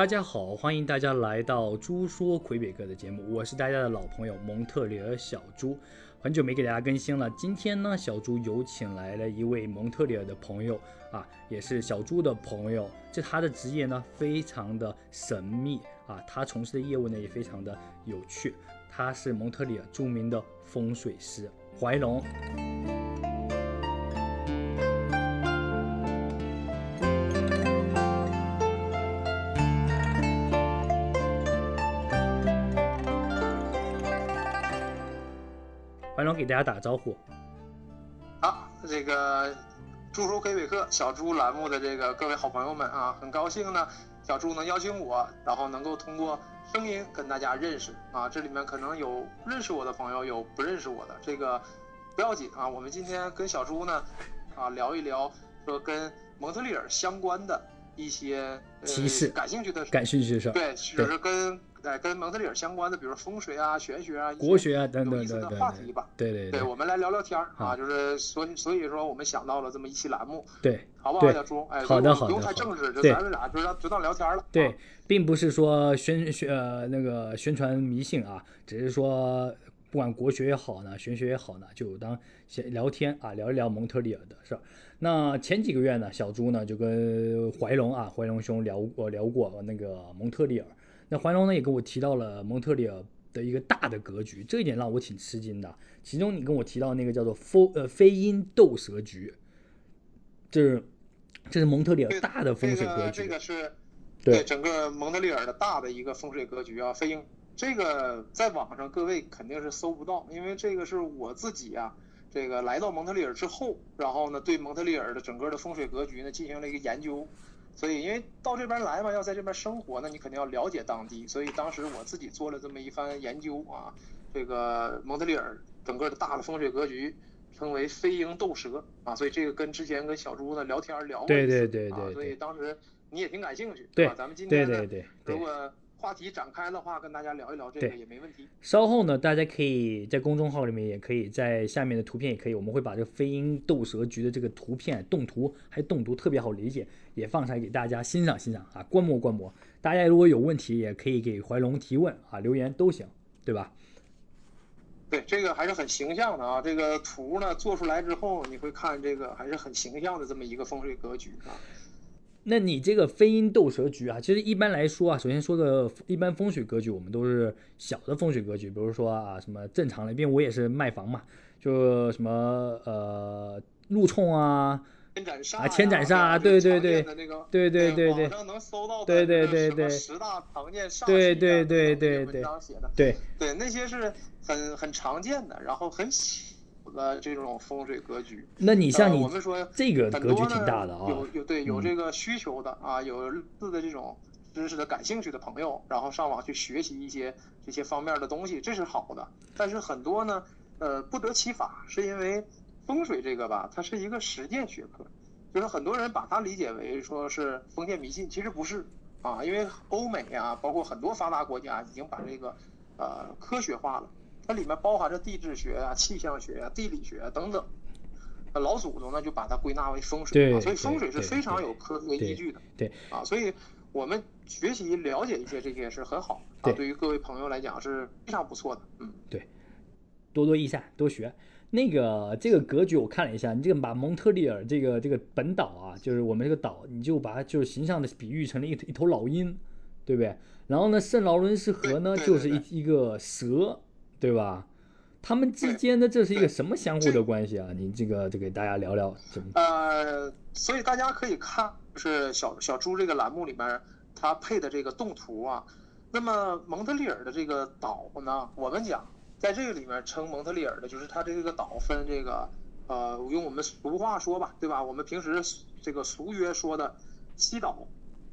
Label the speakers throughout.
Speaker 1: 大家好，欢迎大家来到猪说魁北克的节目，我是大家的老朋友蒙特利尔小猪，很久没给大家更新了。今天呢，小猪有请来了一位蒙特利尔的朋友啊，也是小猪的朋友。这他的职业呢，非常的神秘啊，他从事的业务呢也非常的有趣。他是蒙特利尔著名的风水师怀龙。给大家打个招呼。
Speaker 2: 好，这个猪说魁北克小猪栏目的这个各位好朋友们啊，很高兴呢，小猪能邀请我，然后能够通过声音跟大家认识啊。这里面可能有认识我的朋友，有不认识我的，这个不要紧啊。我们今天跟小猪呢啊聊一聊，说跟蒙特利尔相关的一些
Speaker 1: 提示，
Speaker 2: 感兴趣的
Speaker 1: 感兴趣的事，
Speaker 2: 对，就是跟。哎，跟蒙特利尔相关的，比如风水啊、玄学啊、
Speaker 1: 国学啊等等
Speaker 2: 等等话题吧。
Speaker 1: 对对
Speaker 2: 对，我们来聊聊天儿啊，就是所以所以说我们想到了这么一期栏目，
Speaker 1: 对，
Speaker 2: 好不好，小朱？哎，
Speaker 1: 好的好的，
Speaker 2: 不用太正式，就咱们俩就当就当聊天了。
Speaker 1: 对，并不是说宣宣呃那个宣传迷信啊，只是说不管国学也好呢，玄学也好呢，就当先聊天啊，聊一聊蒙特利尔的事儿。那前几个月呢，小朱呢就跟怀龙啊，怀龙兄聊过聊过那个蒙特利尔。那怀龙呢也跟我提到了蒙特利尔的一个大的格局，这一点让我挺吃惊的。其中你跟我提到那个叫做“飞呃飞鹰斗蛇局”，这是这是蒙特利尔大的风水格
Speaker 2: 局。这个是对整个蒙特利尔的大的一个风水格局啊。飞鹰这个在网上各位肯定是搜不到，因为这个是我自己啊，这个来到蒙特利尔之后，然后呢对蒙特利尔的整个的风水格局呢进行了一个研究。所以，因为到这边来嘛，要在这边生活，那你肯定要了解当地。所以当时我自己做了这么一番研究啊，这个蒙特利尔整个的大的风水格局称为飞鹰斗蛇啊，所以这个跟之前跟小猪呢聊天聊过
Speaker 1: 对对对对，
Speaker 2: 所以当时你也挺感兴趣，
Speaker 1: 对
Speaker 2: 吧？咱们今天
Speaker 1: 呢，如
Speaker 2: 果。话题展开的话，跟大家聊一聊这个也没问题。
Speaker 1: 稍后呢，大家可以在公众号里面，也可以在下面的图片也可以，我们会把这个飞鹰斗蛇局的这个图片动图，还动图特别好理解，也放出来给大家欣赏欣赏啊，观摩观摩。大家如果有问题，也可以给怀龙提问啊，留言都行，对吧？
Speaker 2: 对，这个还是很形象的啊。这个图呢做出来之后，你会看这个还是很形象的这么一个风水格局啊。
Speaker 1: 那你这个飞鹰斗蛇局啊，其实一般来说啊，首先说个一般风水格局，我们都是小的风水格局，比如说啊，什么正常的，因为我也是卖房嘛，就什么呃路冲啊，
Speaker 2: 千斩煞
Speaker 1: 啊，千斩煞，对对对，对对对对，
Speaker 2: 能搜到
Speaker 1: 对对对对。
Speaker 2: 十大常见煞
Speaker 1: 对对对对对，
Speaker 2: 对。对那些是很很常见的，然后很。的这种风水格局，
Speaker 1: 那你像你
Speaker 2: 我们说
Speaker 1: 这个格局挺大的啊，
Speaker 2: 有有对有这个需求的啊，有自的这种知识的感兴趣的朋友，然后上网去学习一些这些方面的东西，这是好的。但是很多呢，呃，不得其法，是因为风水这个吧，它是一个实践学科，就是很多人把它理解为说是封建迷信，其实不是啊，因为欧美啊，包括很多发达国家已经把这个呃科学化了。它里面包含着地质学啊、气象学啊、地理学啊等等，老祖宗呢就把它归纳为风水啊，所以风水是非常有科学依据的。
Speaker 1: 对
Speaker 2: 啊，所以我们学习了解一些这些是很好啊，对于各位朋友来讲是非常不错的。嗯，
Speaker 1: 对，多多益善，多学。那个这个格局我看了一下，你这个把蒙特利尔这个这个本岛啊，就是我们这个岛，你就把它就是形象的比喻成了一一头老鹰，对不对？然后呢，圣劳伦斯河呢就是一一个蛇。对吧？他们之间的这是一个什么相互的关系啊？你这个就给大家聊聊怎么？
Speaker 2: 呃，所以大家可以看，就是小小猪这个栏目里面它配的这个动图啊。那么蒙特利尔的这个岛呢，我们讲在这个里面称蒙特利尔的，就是它这个岛分这个呃，用我们俗话说吧，对吧？我们平时这个俗约说的西岛，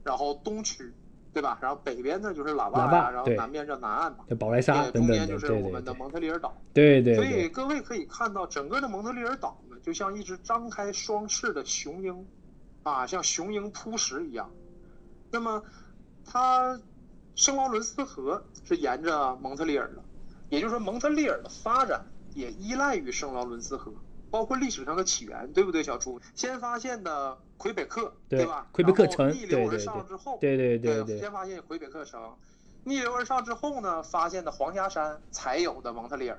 Speaker 2: 然后东区。对吧？然后北边呢就是
Speaker 1: 喇
Speaker 2: 叭，然后南边叫南岸嘛，
Speaker 1: 宝莱沙
Speaker 2: 中间就是我们的蒙特利尔岛。
Speaker 1: 对对。
Speaker 2: 所以各位可以看到，整个的蒙特利尔岛呢，就像一只张开双翅的雄鹰，啊，像雄鹰扑食一样。那么，它圣劳伦斯河是沿着蒙特利尔的，也就是说，蒙特利尔的发展也依赖于圣劳伦斯河。包括历史上的起源，对不对，小朱？先发现的魁北克，
Speaker 1: 对
Speaker 2: 吧？
Speaker 1: 魁北克城，
Speaker 2: 逆流而上之后，
Speaker 1: 对对
Speaker 2: 对
Speaker 1: 对，
Speaker 2: 先发现魁北克城，逆流而上之后呢，发现的黄家山才有的蒙特利尔。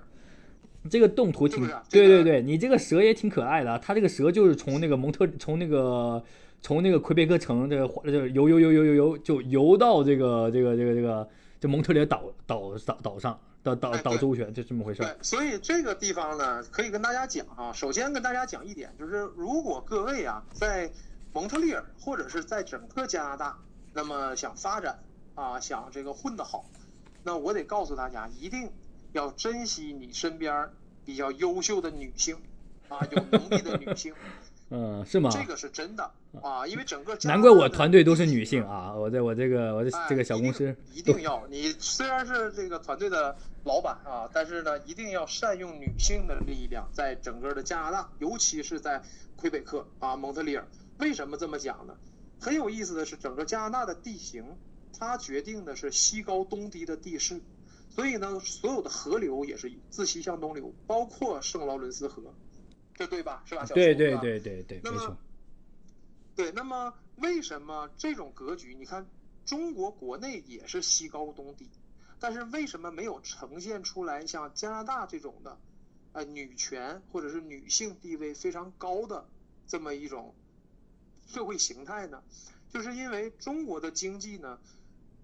Speaker 1: 这个动图挺，对对对，你这个蛇也挺可爱的，它这个蛇就是从那个蒙特，从那个从那个魁北克城这个这个游游游游游游就游到这个这个这个这个这蒙特利尔岛岛岛岛上。岛岛岛周旋就这么回事。
Speaker 2: 对，所以这个地方呢，可以跟大家讲啊。首先跟大家讲一点，就是如果各位啊在蒙特利尔或者是在整个加拿大，那么想发展啊，想这个混得好，那我得告诉大家，一定要珍惜你身边比较优秀的女性啊，有能力的女性。
Speaker 1: 嗯，是吗？
Speaker 2: 这个是真的啊，因为整个
Speaker 1: 难怪我团队都是女性啊，我在我这个我的这个小公司
Speaker 2: 一定要你虽然是这个团队的老板啊，但是呢，一定要善用女性的力量，在整个的加拿大，尤其是在魁北克啊蒙特利尔。为什么这么讲呢？很有意思的是，整个加拿大的地形，它决定的是西高东低的地势，所以呢，所有的河流也是自西向东流，包括圣劳伦斯河。这对吧？是吧？
Speaker 1: 对对对对对，没错。
Speaker 2: 对，那么为什么这种格局？你看，中国国内也是西高东低，但是为什么没有呈现出来像加拿大这种的，呃，女权或者是女性地位非常高的这么一种社会形态呢？就是因为中国的经济呢，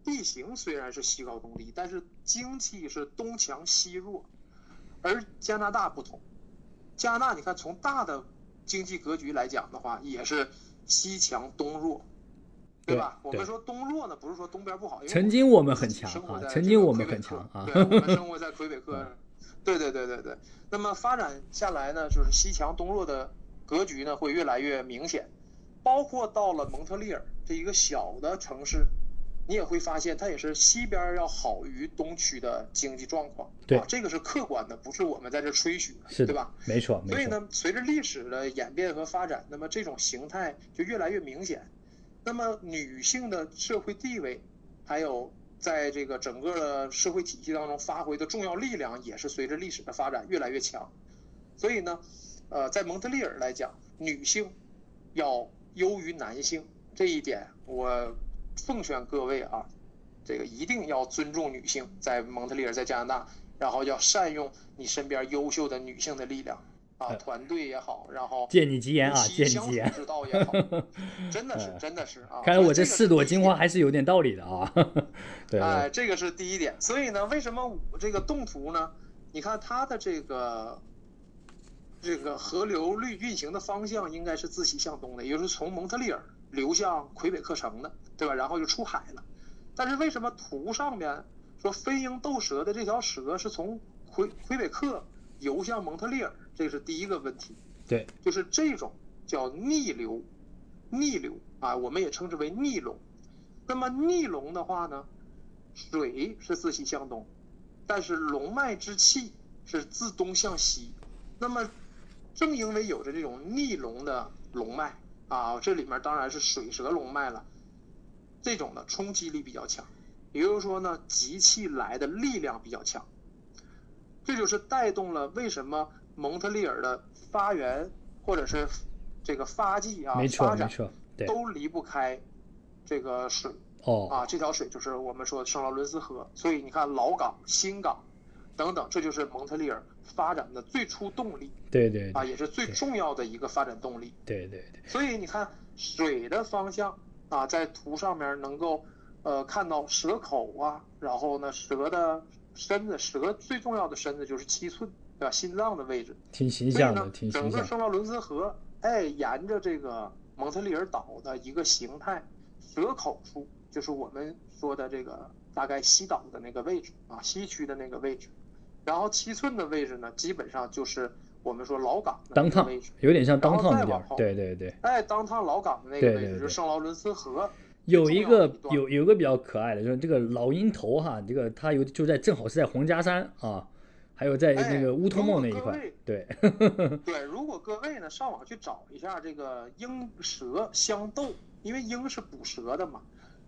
Speaker 2: 地形虽然是西高东低，但是经济是东强西弱，而加拿大不同。加拿大，你看从大的经济格局来讲的话，也是西强东弱，对吧？我们说东弱呢，不是说东边不好。
Speaker 1: 曾经我们很强
Speaker 2: 啊，
Speaker 1: 曾经我们很强
Speaker 2: 啊。对，我们生活在魁北克。对对对对对。那么发展下来呢，就是西强东弱的格局呢，会越来越明显。包括到了蒙特利尔这一个小的城市。你也会发现，它也是西边要好于东区的经济状况，
Speaker 1: 对，
Speaker 2: 这个是客观的，不是我们在这吹嘘，
Speaker 1: 是
Speaker 2: 对吧？
Speaker 1: 没错，
Speaker 2: 所以呢，随着历史的演变和发展，那么这种形态就越来越明显。那么女性的社会地位，还有在这个整个的社会体系当中发挥的重要力量，也是随着历史的发展越来越强。所以呢，呃，在蒙特利尔来讲，女性要优于男性这一点，我。奉劝各位啊，这个一定要尊重女性，在蒙特利尔，在加拿大，然后要善用你身边优秀的女性的力量啊，团队也好，然后
Speaker 1: 借你吉言啊，借你吉言
Speaker 2: 之道也好，真的是，真的是啊。
Speaker 1: 看来我这四朵金花还是有点道理的啊。对，
Speaker 2: 哎，这个是第一点。所以呢，为什么我这个动图呢？你看它的这个这个河流运运行的方向应该是自西向东的，也就是从蒙特利尔。流向魁北克城的，对吧？然后就出海了。但是为什么图上面说飞鹰斗蛇的这条蛇是从魁魁北克游向蒙特利尔？这是第一个问题。
Speaker 1: 对，
Speaker 2: 就是这种叫逆流，逆流啊，我们也称之为逆龙。那么逆龙的话呢，水是自西向东，但是龙脉之气是自东向西。那么正因为有着这种逆龙的龙脉。啊，这里面当然是水蛇龙脉了，这种的冲击力比较强，也就是说呢，集气来的力量比较强，这就是带动了为什么蒙特利尔的发源或者是这个发迹啊，发展都离不开这个水
Speaker 1: 哦。
Speaker 2: 啊，这条水就是我们说的圣劳伦斯河，所以你看老港、新港等等，这就是蒙特利尔。发展的最初动力，
Speaker 1: 对对
Speaker 2: 啊，也是最重要的一个发展动力，
Speaker 1: 对对对。
Speaker 2: 所以你看水的方向啊，在图上面能够呃看到蛇口啊，然后呢蛇的身子，蛇最重要的身子就是七寸，对吧？心脏的位置，
Speaker 1: 挺形象的，挺形
Speaker 2: 象。整个圣劳伦斯河，哎，沿着这个蒙特利尔岛的一个形态，蛇口处就是我们说的这个大概西岛的那个位置啊，西区的那个位置。然后七寸的位置呢，基本上就是我们说老港的位置，
Speaker 1: 有点像当趟
Speaker 2: 那边。
Speaker 1: 对对对。
Speaker 2: 哎，当趟老港的那个位置就是圣劳伦斯河。
Speaker 1: 有一个有有个比较可爱的，就是这个老鹰头哈，这个它有就在正好是在皇家山啊，还有在那个乌托梦那一块。对。
Speaker 2: 对，如果各位呢上网去找一下这个鹰蛇相斗，因为鹰是捕蛇的嘛，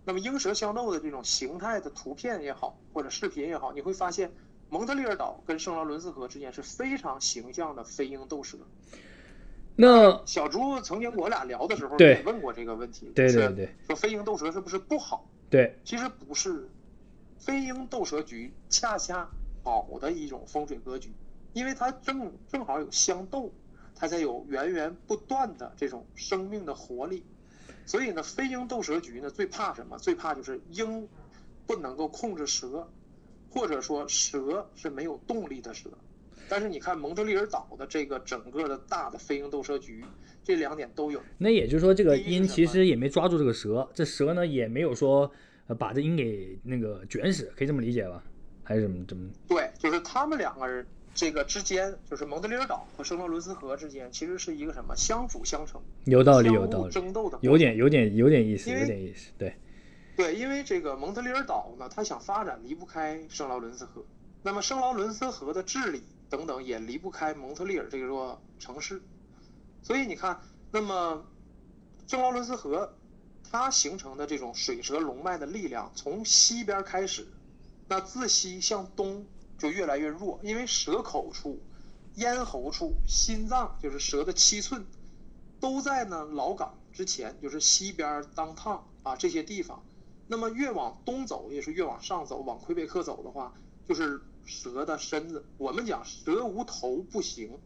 Speaker 2: 那么鹰蛇相斗的这种形态的图片也好，或者视频也好，你会发现。蒙特利尔岛跟圣劳伦斯河之间是非常形象的飞鹰斗蛇，
Speaker 1: 那
Speaker 2: 小朱曾经我俩聊的时候也问过这个问题，
Speaker 1: 对
Speaker 2: 就是
Speaker 1: 对对
Speaker 2: 说飞鹰斗蛇是不是不好？
Speaker 1: 对，
Speaker 2: 其实不是，飞鹰斗蛇局恰恰好的一种风水格局，因为它正正好有相斗，它才有源源不断的这种生命的活力。所以呢，飞鹰斗蛇局呢最怕什么？最怕就是鹰不能够控制蛇，或者说蛇是没有动力的蛇。但是你看蒙特利尔岛的这个整个的大的飞鹰斗蛇局，这两点都有。
Speaker 1: 那也就是说，这个鹰其实也没抓住这个蛇，这蛇呢也没有说呃把这鹰给那个卷死，可以这么理解吧？还是怎么怎么？
Speaker 2: 对，就是他们两个人这个之间，就是蒙特利尔岛和圣洛伦斯河之间，其实是一个什么相辅相成、
Speaker 1: 有道理，有道理，
Speaker 2: 争斗的。
Speaker 1: 有点有点有点意思，有点意思，对，
Speaker 2: 对，因为这个蒙特利尔岛呢，它想发展离不开圣劳伦斯河，那么圣劳伦斯河的治理等等也离不开蒙特利尔这座城市，所以你看，那么圣劳伦斯河它形成的这种水蛇龙脉的力量，从西边开始，那自西向东就越来越弱，因为蛇口处、咽喉处、心脏就是蛇的七寸，都在呢老港之前，就是西边当趟啊这些地方。那么越往东走，也是越往上走，往魁北克走的话，就是蛇的身子。我们讲蛇无头不行，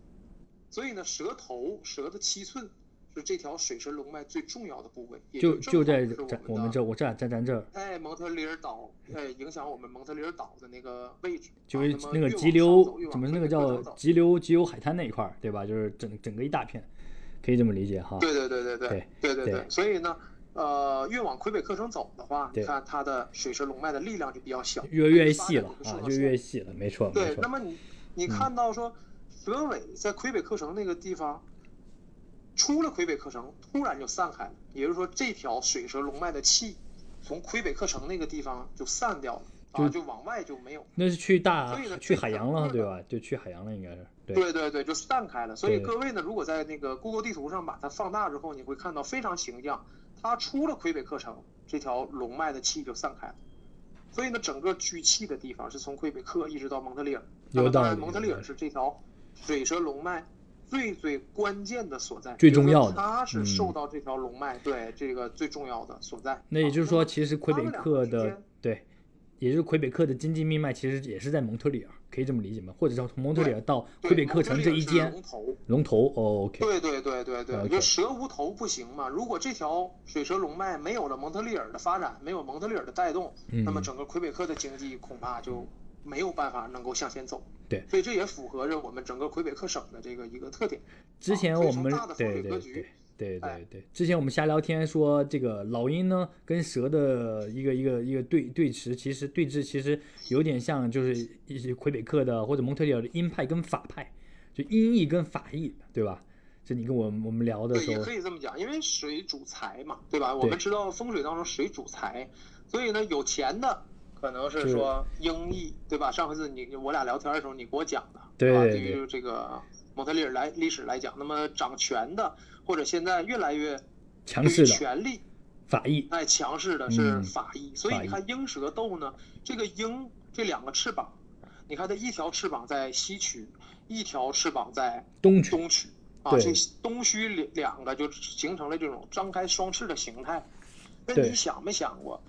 Speaker 2: 所以呢，蛇头、蛇的七寸是这条水蛇龙脉最重要的部位，也
Speaker 1: 就
Speaker 2: 正
Speaker 1: 就在在
Speaker 2: 我
Speaker 1: 们这，我这在咱这儿，
Speaker 2: 哎，蒙特利尔岛，哎，影响我们蒙特利尔岛的那个位置，
Speaker 1: 就是那个急流怎么那个叫急流急流海滩那一块儿，对吧？就是整整个一大片，可以这么理解哈。
Speaker 2: 对对对对
Speaker 1: 对
Speaker 2: 对对对，所以呢，呃，越往魁北克城走的话，你看它的水蛇龙脉的力量就比较小，
Speaker 1: 越越细了啊，
Speaker 2: 展就
Speaker 1: 越细了，没错
Speaker 2: 对，那。么你你
Speaker 1: 嗯
Speaker 2: 看到说，蛇尾在魁北克城那个地方，出了魁北克城，突然就散开了，也就是说，这条水蛇龙脉的气从魁北克城那个地方就散掉了啊，就往外就没有。
Speaker 1: 那是去大
Speaker 2: 所以呢
Speaker 1: 去海洋了，对吧？就去海洋了，应该是对。
Speaker 2: 对对对，就散开了。所以各位呢，如果在那个 Google 地图上把它放大之后，你会看到非常形象，它出了魁北克城，这条龙脉的气就散开了。所以呢，整个聚气的地方是从魁北克一直到蒙特利尔。那
Speaker 1: 有道
Speaker 2: 么当然，
Speaker 1: 理
Speaker 2: 蒙特利尔是这条水蛇龙脉最最关键的所在，
Speaker 1: 最重要的
Speaker 2: 它是
Speaker 1: 嗯
Speaker 2: 受到这条龙脉对这个最重要的所在。
Speaker 1: 那也就是说，
Speaker 2: 啊
Speaker 1: 其实魁北克的对，也就是魁北克的经济命脉，其实也是在蒙特利尔，可以这么理解吗？或者叫从蒙特利尔到魁北克城这一间
Speaker 2: 龙头。
Speaker 1: 龙头。哦，OK，
Speaker 2: 对对对对对就蛇无头不行嘛。如果这条水蛇龙脉没有了蒙特利尔的发展，没有蒙特利尔的带动，
Speaker 1: 嗯
Speaker 2: 那么整个魁北克的经济恐怕就没有办法能够向前走。
Speaker 1: 对
Speaker 2: 所以这也符合着我们整个魁北克省的这个一个特点。
Speaker 1: 之前我们
Speaker 2: 从大的风格局
Speaker 1: 对对对
Speaker 2: 对
Speaker 1: 对，之前我们瞎聊天说这个老鹰呢跟蛇的一个一个一个对对峙，其实对峙其实有点像就是一些魁北克的或者蒙特利尔的鹰派跟法派，就鹰翼跟法翼，对吧？这你跟我们我们聊的
Speaker 2: 对，也
Speaker 1: 时候
Speaker 2: 可，以这么讲，因为水主财嘛，对吧？我们知道风水当中水主财，所以呢，有钱的可能是
Speaker 1: 是
Speaker 2: 说鹰翼，对吧？上回是你我俩聊天的时候你给我讲的，
Speaker 1: 对
Speaker 2: 吧？
Speaker 1: 对
Speaker 2: 于这个蒙特利尔来历史来讲，那么掌权的或者现在越来越
Speaker 1: 强势的
Speaker 2: 权力
Speaker 1: 法意，
Speaker 2: 哎强势的是
Speaker 1: 嗯
Speaker 2: 法医，所以你看鹰蛇斗呢，这个鹰这两个翅膀，你看它一条翅膀在西区，一条翅膀在
Speaker 1: 东区
Speaker 2: 东区啊，
Speaker 1: 对
Speaker 2: 这东区两两个就形成了这种张开双翅的形态。那你想没想过，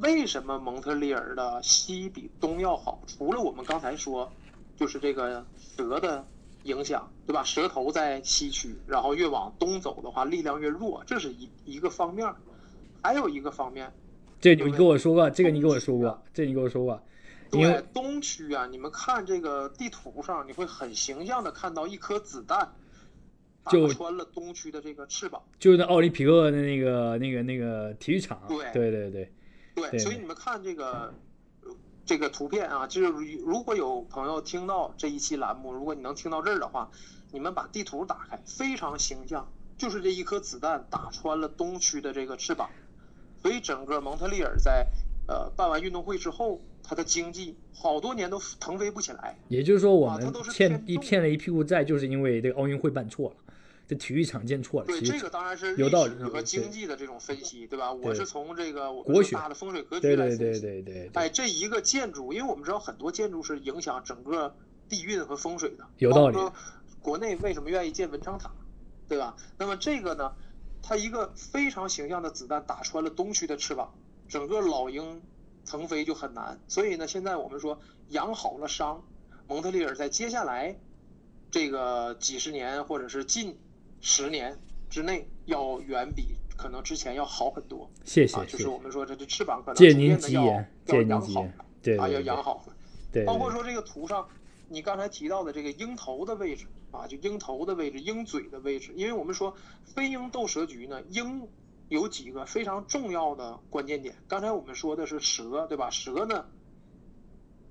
Speaker 2: 为什么蒙特利尔的西比东要好？除了我们刚才说，就是这个蛇的影响，对吧？蛇头在西区，然后越往东走的话，力量越弱，这是一一个方面。还有一个方面，
Speaker 1: 这你跟我说过，这个你跟我说过，这你跟我说过，因
Speaker 2: 对
Speaker 1: 为
Speaker 2: 东区啊，你们看这个地图上，你会很形象的看到一颗子弹打
Speaker 1: 就
Speaker 2: 穿了东区的这个翅膀。
Speaker 1: 就是那奥林匹克的那个那个那个体育场，
Speaker 2: 对
Speaker 1: 对对对，
Speaker 2: 对，
Speaker 1: 对
Speaker 2: 所以你们看这个呃这个图片啊，就是如果有朋友听到这一期栏目，如果你能听到这儿的话，你们把地图打开，非常形象，就是这一颗子弹打穿了东区的这个翅膀，所以整个蒙特利尔在呃办完运动会之后，它的经济好多年都腾飞不起来。
Speaker 1: 也就是说我们欠一欠了一屁股债，就是因为这个奥运会办错了，这体育场建错了，
Speaker 2: 对，这个当然是
Speaker 1: 有道理
Speaker 2: 和经济的这种分析，对吧？我是从这个我
Speaker 1: 国学
Speaker 2: 们大的风水格局
Speaker 1: 对对对
Speaker 2: 来分析。
Speaker 1: 对对对，
Speaker 2: 哎，这一个建筑，因为我们知道很多建筑是影响整个地运和风水的，
Speaker 1: 有道理
Speaker 2: 说国内为什么愿意建文昌塔，对吧？那么这个呢，它一个非常形象的子弹打穿了东区的翅膀，整个老鹰腾飞就很难。所以呢，现在我们说养好了伤，蒙特利尔在接下来这个几十年或者是近十年之内，要远比可能之前要好很多。
Speaker 1: 谢谢，
Speaker 2: 啊，就是我们说这这翅膀可能
Speaker 1: 借
Speaker 2: 逐渐的要养好了，啊，要
Speaker 1: 对对
Speaker 2: 养好了。
Speaker 1: 对，对
Speaker 2: 包括说这个图上，你刚才提到的这个鹰头的位置啊，就鹰头的位置、鹰嘴的位置，因为我们说飞鹰斗蛇局呢，鹰有几个非常重要的关键点。刚才我们说的是蛇，对吧？蛇呢，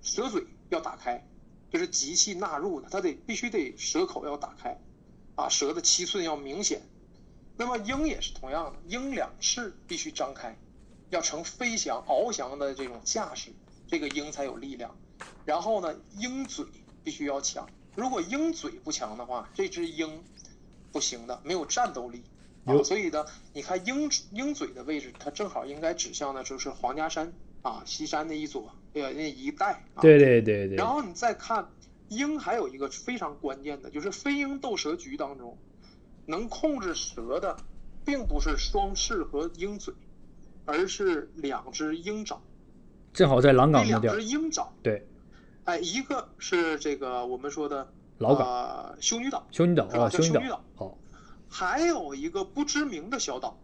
Speaker 2: 蛇嘴要打开，就是极气纳入的，它得必须得蛇口要打开，啊，蛇的七寸要明显。那么鹰也是同样的，鹰两翅必须张开，要呈飞翔、翱翔的这种架势，这个鹰才有力量。然后呢，鹰嘴必须要强。如果鹰嘴不强的话，这只鹰不行的，没有战斗力啊。
Speaker 1: 有
Speaker 2: 所以呢，你看鹰鹰嘴的位置，它正好应该指向的就是黄家山啊，西山那一左呃那一带啊。
Speaker 1: 对对对对
Speaker 2: 然，后你再看鹰，还有一个非常关键的，就是飞鹰斗蛇局当中，能控制蛇的，并不是双翅和鹰嘴，而是两只鹰爪。
Speaker 1: 正好在狼岗那地儿
Speaker 2: 只，鹰爪，
Speaker 1: 对，
Speaker 2: 哎，一个是这个我们说的
Speaker 1: 老港
Speaker 2: 呃修女岛，
Speaker 1: 修女岛
Speaker 2: 是吧？
Speaker 1: 啊，修女
Speaker 2: 岛。
Speaker 1: 好，
Speaker 2: 还有一个不知名的小岛，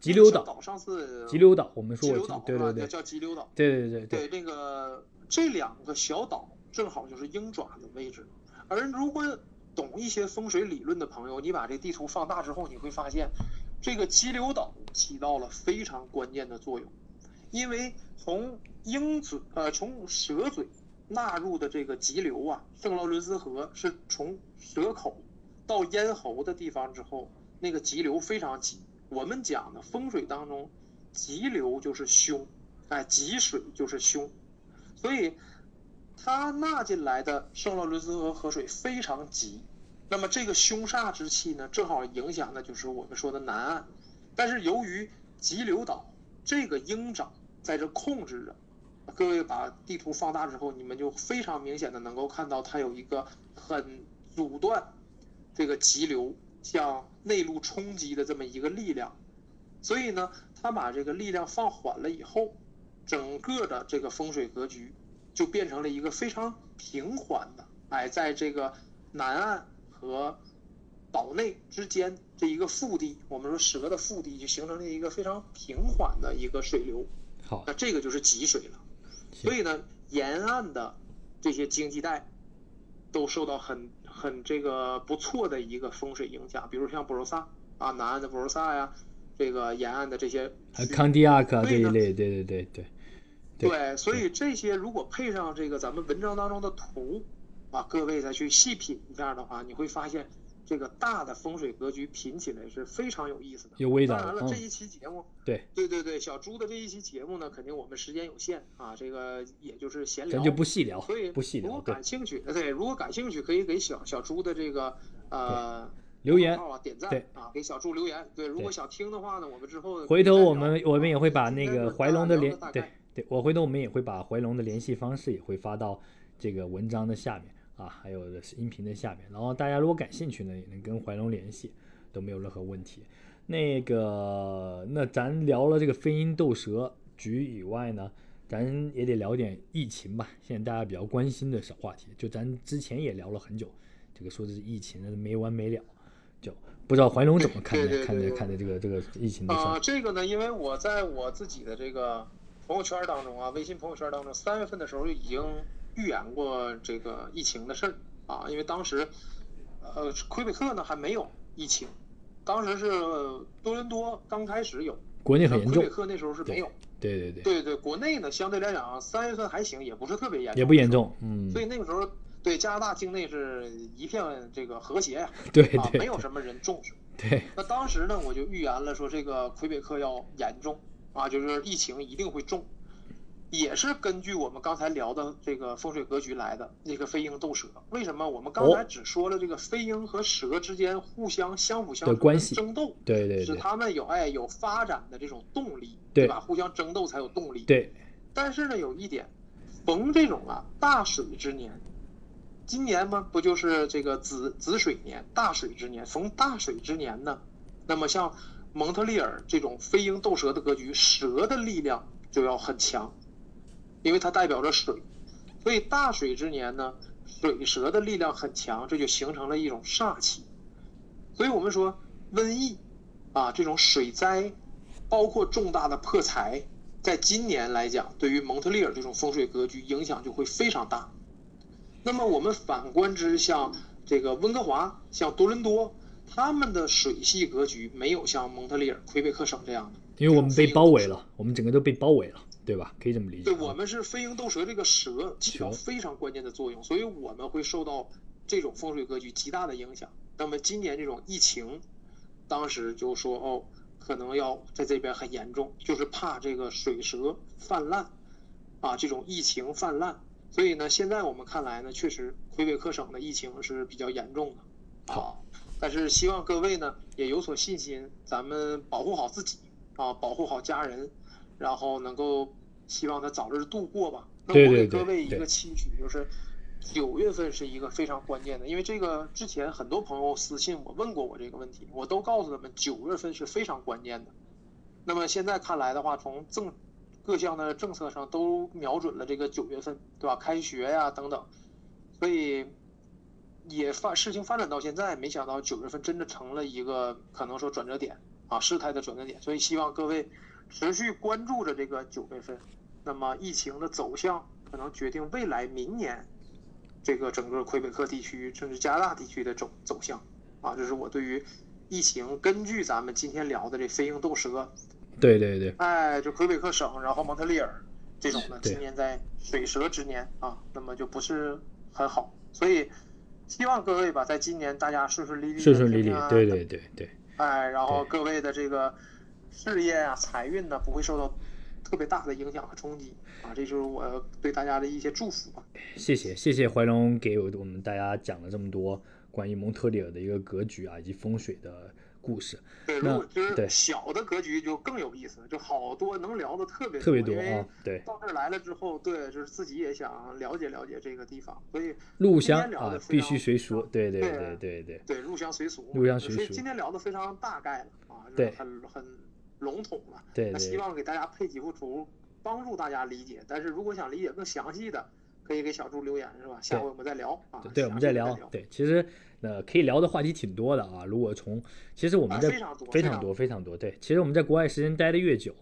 Speaker 1: 急流岛，
Speaker 2: 岛上次
Speaker 1: 急流岛，我们说过对对对。
Speaker 2: 叫急流岛。
Speaker 1: 对对对
Speaker 2: 对，
Speaker 1: 对，
Speaker 2: 那个这两个小岛正好就是鹰爪的位置。而如果懂一些风水理论的朋友，你把这地图放大之后，你会发现，这个激流岛起到了非常关键的作用，因为从鹰嘴呃从蛇嘴纳入的这个急流啊，圣劳伦斯河是从蛇口到咽喉的地方之后，那个急流非常急。我们讲的风水当中，急流就是凶，哎，急水就是凶，所以它纳进来的圣洛伦斯河河水非常急。那么这个凶煞之气呢，正好影响的就是我们说的南岸。但是由于急流岛这个鹰爪在这控制着，各位把地图放大之后，你们就非常明显的能够看到它有一个很阻断这个急流向内陆冲击的这么一个力量。所以呢，它把这个力量放缓了以后，整个的这个风水格局就变成了一个非常平缓的，哎，在这个南岸和岛内之间这一个腹地，我们说蛇的腹地就形成了一个非常平缓的一个水流，
Speaker 1: 好，
Speaker 2: 那这个就是吉水了。所以呢，沿岸的这些经济带都受到很很这个不错的一个风水影响，比如像博罗萨啊，南岸的博罗萨呀，这个沿岸的这些
Speaker 1: 康迪亚克这一类，对对对对，对
Speaker 2: 对，所以这些如果配上这个咱们文章当中的图啊，各位再去细品一下的话，你会发现这个大的风水格局品起来是非常有意思的。
Speaker 1: 有味道，
Speaker 2: 当然了，这
Speaker 1: 嗯，
Speaker 2: 一期节目，
Speaker 1: 对，
Speaker 2: 对对对，小朱的这一期节目呢，肯定我们时间有限啊，这个也就是闲聊，
Speaker 1: 咱就不细聊
Speaker 2: 所以，
Speaker 1: 不细聊，
Speaker 2: 如果，感兴趣，呃对，如果感兴趣，可以给小小朱的这个呃
Speaker 1: 留言
Speaker 2: 号啊点赞
Speaker 1: 对
Speaker 2: 啊，给小朱留言。对，如果想听的话呢，我们之后
Speaker 1: 回头我们我们也会把那个怀龙的联对对，我回头我们也会把怀龙的联系方式也会发到这个文章的下面啊，还有音频的下面，然后大家如果感兴趣呢，也能跟怀龙联系，都没有任何问题。那个，那咱聊了这个飞鹰斗蛇局以外呢，咱也得聊点疫情吧，现在大家比较关心的小话题，就咱之前也聊了很久，这个说的是疫情的没完没了，就不知道怀龙怎么看待看待看待这个这个疫情的事
Speaker 2: 啊、
Speaker 1: 儿。
Speaker 2: 这个呢，因为我在我自己的这个朋友圈当中啊，微信朋友圈当中，三月份的时候已经预言过这个疫情的事儿啊，因为当时，呃，魁北克呢还没有疫情，当时是多伦多刚开始有，
Speaker 1: 国内很严重
Speaker 2: 魁北，克那时候是没有。
Speaker 1: 对对对，
Speaker 2: 对对，国内呢相对来讲，三月份还行，也不是特别严重，
Speaker 1: 也不严。重，嗯，
Speaker 2: 所以那个时候，对加拿大境内是一片这个和谐呀、
Speaker 1: 对
Speaker 2: 啊，
Speaker 1: 对
Speaker 2: 没有什么人重视。
Speaker 1: 对，
Speaker 2: 那当时呢，我就预言了说这个魁北克要严重啊，就是疫情一定会重，也是根据我们刚才聊的这个风水格局来的那个飞鹰斗蛇。为什么我们刚才只说了这个飞鹰和蛇之间互相相辅相成
Speaker 1: 的关系
Speaker 2: 争斗，使
Speaker 1: 对对使
Speaker 2: 他们有哎有发展的这种动力，
Speaker 1: 对
Speaker 2: 吧？互相争斗才有动力。
Speaker 1: 对，
Speaker 2: 但是呢，有一点，逢这种啊大水之年，今年嘛，不就是这个子子水年，大水之年，逢大水之年呢？那么像蒙特利尔这种飞鹰斗蛇的格局，蛇的力量就要很强，因为它代表着水，所以大水之年呢，水蛇的力量很强，这就形成了一种煞气。所以我们说瘟疫啊，这种水灾，包括重大的破财，在今年来讲，对于蒙特利尔这种风水格局影响就会非常大。那么我们反观之，像这个温哥华、像多伦多，他们的水系格局没有像蒙特利尔、魁北克省这样的，
Speaker 1: 因为我们被包围了，我们整个都被包围了，对吧？可以这么理解。
Speaker 2: 对，我们是飞鹰斗蛇这个蛇起到非常关键的作用，所以我们会受到这种风水格局极大的影响。那么今年这种疫情，当时就说哦，可能要在这边很严重，就是怕这个水蛇泛滥，啊，这种疫情泛滥。所以呢，现在我们看来呢，确实魁北克省的疫情是比较严重的，啊，但是希望各位呢也有所信心，咱们保护好自己啊，保护好家人，然后能够希望他早日度过吧。那我给各位一个期许，就是九月份是一个非常关键的，因为这个之前很多朋友私信我问过我这个问题，我都告诉他们九月份是非常关键的。那么现在看来的话，从政各项的政策上都瞄准了这个九月份，对吧？开学呀等等，所以也发事情发展到现在，没想到九月份真的成了一个可能说转折点啊，事态的转折点。所以希望各位持续关注着这个九月份，那么疫情的走向可能决定未来明年这个整个魁北克地区甚至加拿大地区的走走向啊。这是我对于疫情根据咱们今天聊的这飞鹰斗蛇。
Speaker 1: 对对对，
Speaker 2: 哎，就魁北克省，然后蒙特利尔这种的，今年在水蛇之年啊，那么就不是很好，所以希望各位吧，在今年大家顺顺利利，
Speaker 1: 顺顺利利，对对对对，
Speaker 2: 哎，然后各位的这个事业啊、财运呢，不会受到特别大的影响和冲击啊，这就是我对大家的一些祝福吧。
Speaker 1: 谢谢谢谢怀龙给我们大家讲了这么多关于蒙特利尔的一个格局啊，以及风水的。故事，
Speaker 2: 对，如果就是小的格局就更有意思，就好多能聊的特别
Speaker 1: 特别多
Speaker 2: 啊。
Speaker 1: 对，
Speaker 2: 到这儿来了之后，对，就是自己也想了解了解这个地方，所以
Speaker 1: 入乡啊，必须随俗，对对对对对，
Speaker 2: 对入乡随俗，
Speaker 1: 入乡随俗。
Speaker 2: 所以今天聊的非常大概了啊，
Speaker 1: 对，
Speaker 2: 很很笼统了。
Speaker 1: 对，
Speaker 2: 那希望给大家配几幅图，帮助大家理解。但是如果想理解更详细的，可以给小朱留言，是吧？下回我们再聊啊。
Speaker 1: 对，我们再聊。对，其实。呃，可以聊的话题挺多的啊。如果从其实我们在非常多
Speaker 2: 非常
Speaker 1: 多非常多对，其实我们在国外时间待的越久，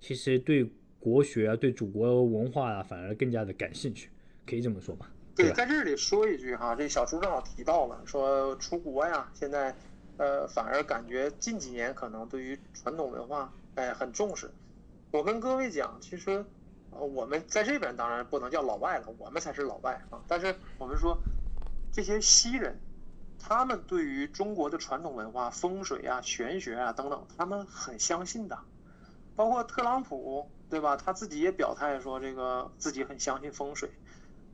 Speaker 1: 其实对国学啊、对祖国文化啊，反而更加的感兴趣，可以这么说吧？
Speaker 2: 对，在这里说一句哈，这小朱正好提到了，说出国呀，现在呃，反而感觉近几年可能对于传统文化哎很重视。我跟各位讲，其实呃，我们在这边当然不能叫老外了，我们才是老外啊。但是我们说这些西人。他们对于中国的传统文化、风水啊、玄学啊等等，他们很相信的。包括特朗普，对吧？他自己也表态说，这个自己很相信风水。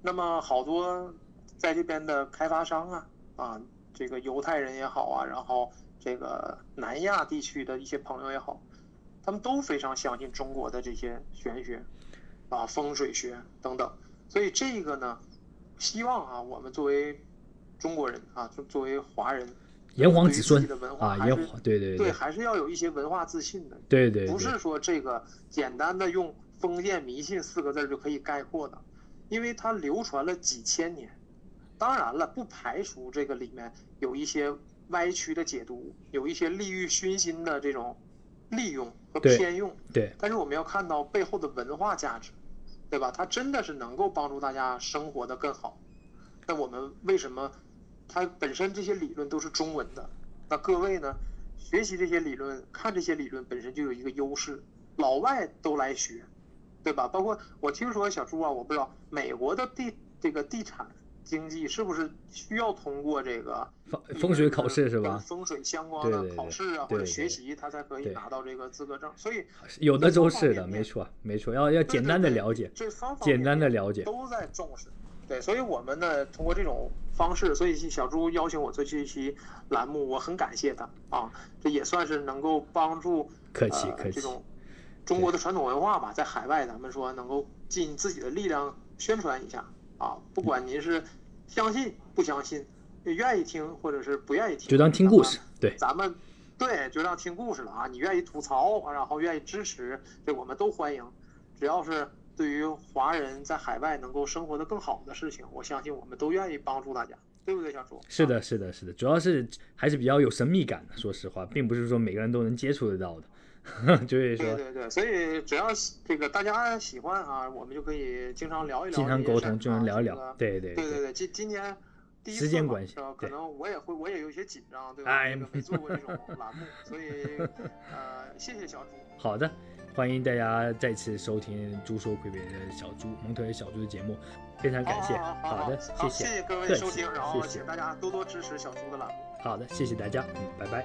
Speaker 2: 那么好多在这边的开发商啊，啊，这个犹太人也好啊，然后这个南亚地区的一些朋友也好，他们都非常相信中国的这些玄学啊、风水学等等。所以这个呢，希望啊，我们作为。中国人啊，就作为华人，
Speaker 1: 炎黄子孙
Speaker 2: 啊，
Speaker 1: 炎黄对对
Speaker 2: 对，还是要有一些文化自信的。
Speaker 1: 对对，
Speaker 2: 不是说这个简单的用封建迷信四个字就可以概括的，因为它流传了几千年。当然了，不排除这个里面有一些歪曲的解读，有一些利欲熏心的这种利用和偏用。
Speaker 1: 对，
Speaker 2: 但是我们要看到背后的文化价值，对吧？它真的是能够帮助大家生活的更好。那我们为什么？它本身这些理论都是中文的，那各位呢，学习这些理论，看这些理论本身就有一个优势，老外都来学，对吧？包括我听说小朱啊，我不知道美国的地这个地产经济是不是需要通过这个
Speaker 1: 风风水考试是吧？
Speaker 2: 风水相关的考试啊或者学习，他才可以拿到这个资格证。所以
Speaker 1: 有的都是的，没错没错，要要简单的了解，
Speaker 2: 这方
Speaker 1: 简单的了解
Speaker 2: 都在重视。对，所以我们呢，通过这种方式，所以小朱邀请我做这一期栏目，我很感谢他啊，这也算是能够帮助
Speaker 1: 客气客气
Speaker 2: 这种中国的传统文化吧，在海外咱们说能够尽自己的力量宣传一下啊，不管您是相信不相信，愿意听或者是不愿意听，
Speaker 1: 就当听故事。对，
Speaker 2: 咱们对就当听故事了啊！你愿意吐槽，然后愿意支持，这我们都欢迎。只要是对于华人在海外能够生活的更好的事情，我相信我们都愿意帮助大家，对不对，小朱？
Speaker 1: 是的，是的，是的，主要是还是比较有神秘感的。说实话，并不是说每个人都能接触得到的。就是说，
Speaker 2: 对对对，所以只要这个大家喜欢啊，我们就可以经常聊一聊，
Speaker 1: 经常沟通，
Speaker 2: 经
Speaker 1: 常聊一聊。对
Speaker 2: 对对对对，今今年第一
Speaker 1: 时间关系，
Speaker 2: 可能我也会，我也有些紧张，对吧？这个没做过这种 栏目，所以呃，谢谢小朱。
Speaker 1: 好的，欢迎大家再次收听《猪说魁北的小猪蒙特尔小猪的节目，非常感谢。
Speaker 2: 好
Speaker 1: 的，谢谢，
Speaker 2: 谢谢各位收听，然后请大家多多支持小猪的栏目。
Speaker 1: 好的，谢谢大家，嗯，拜拜。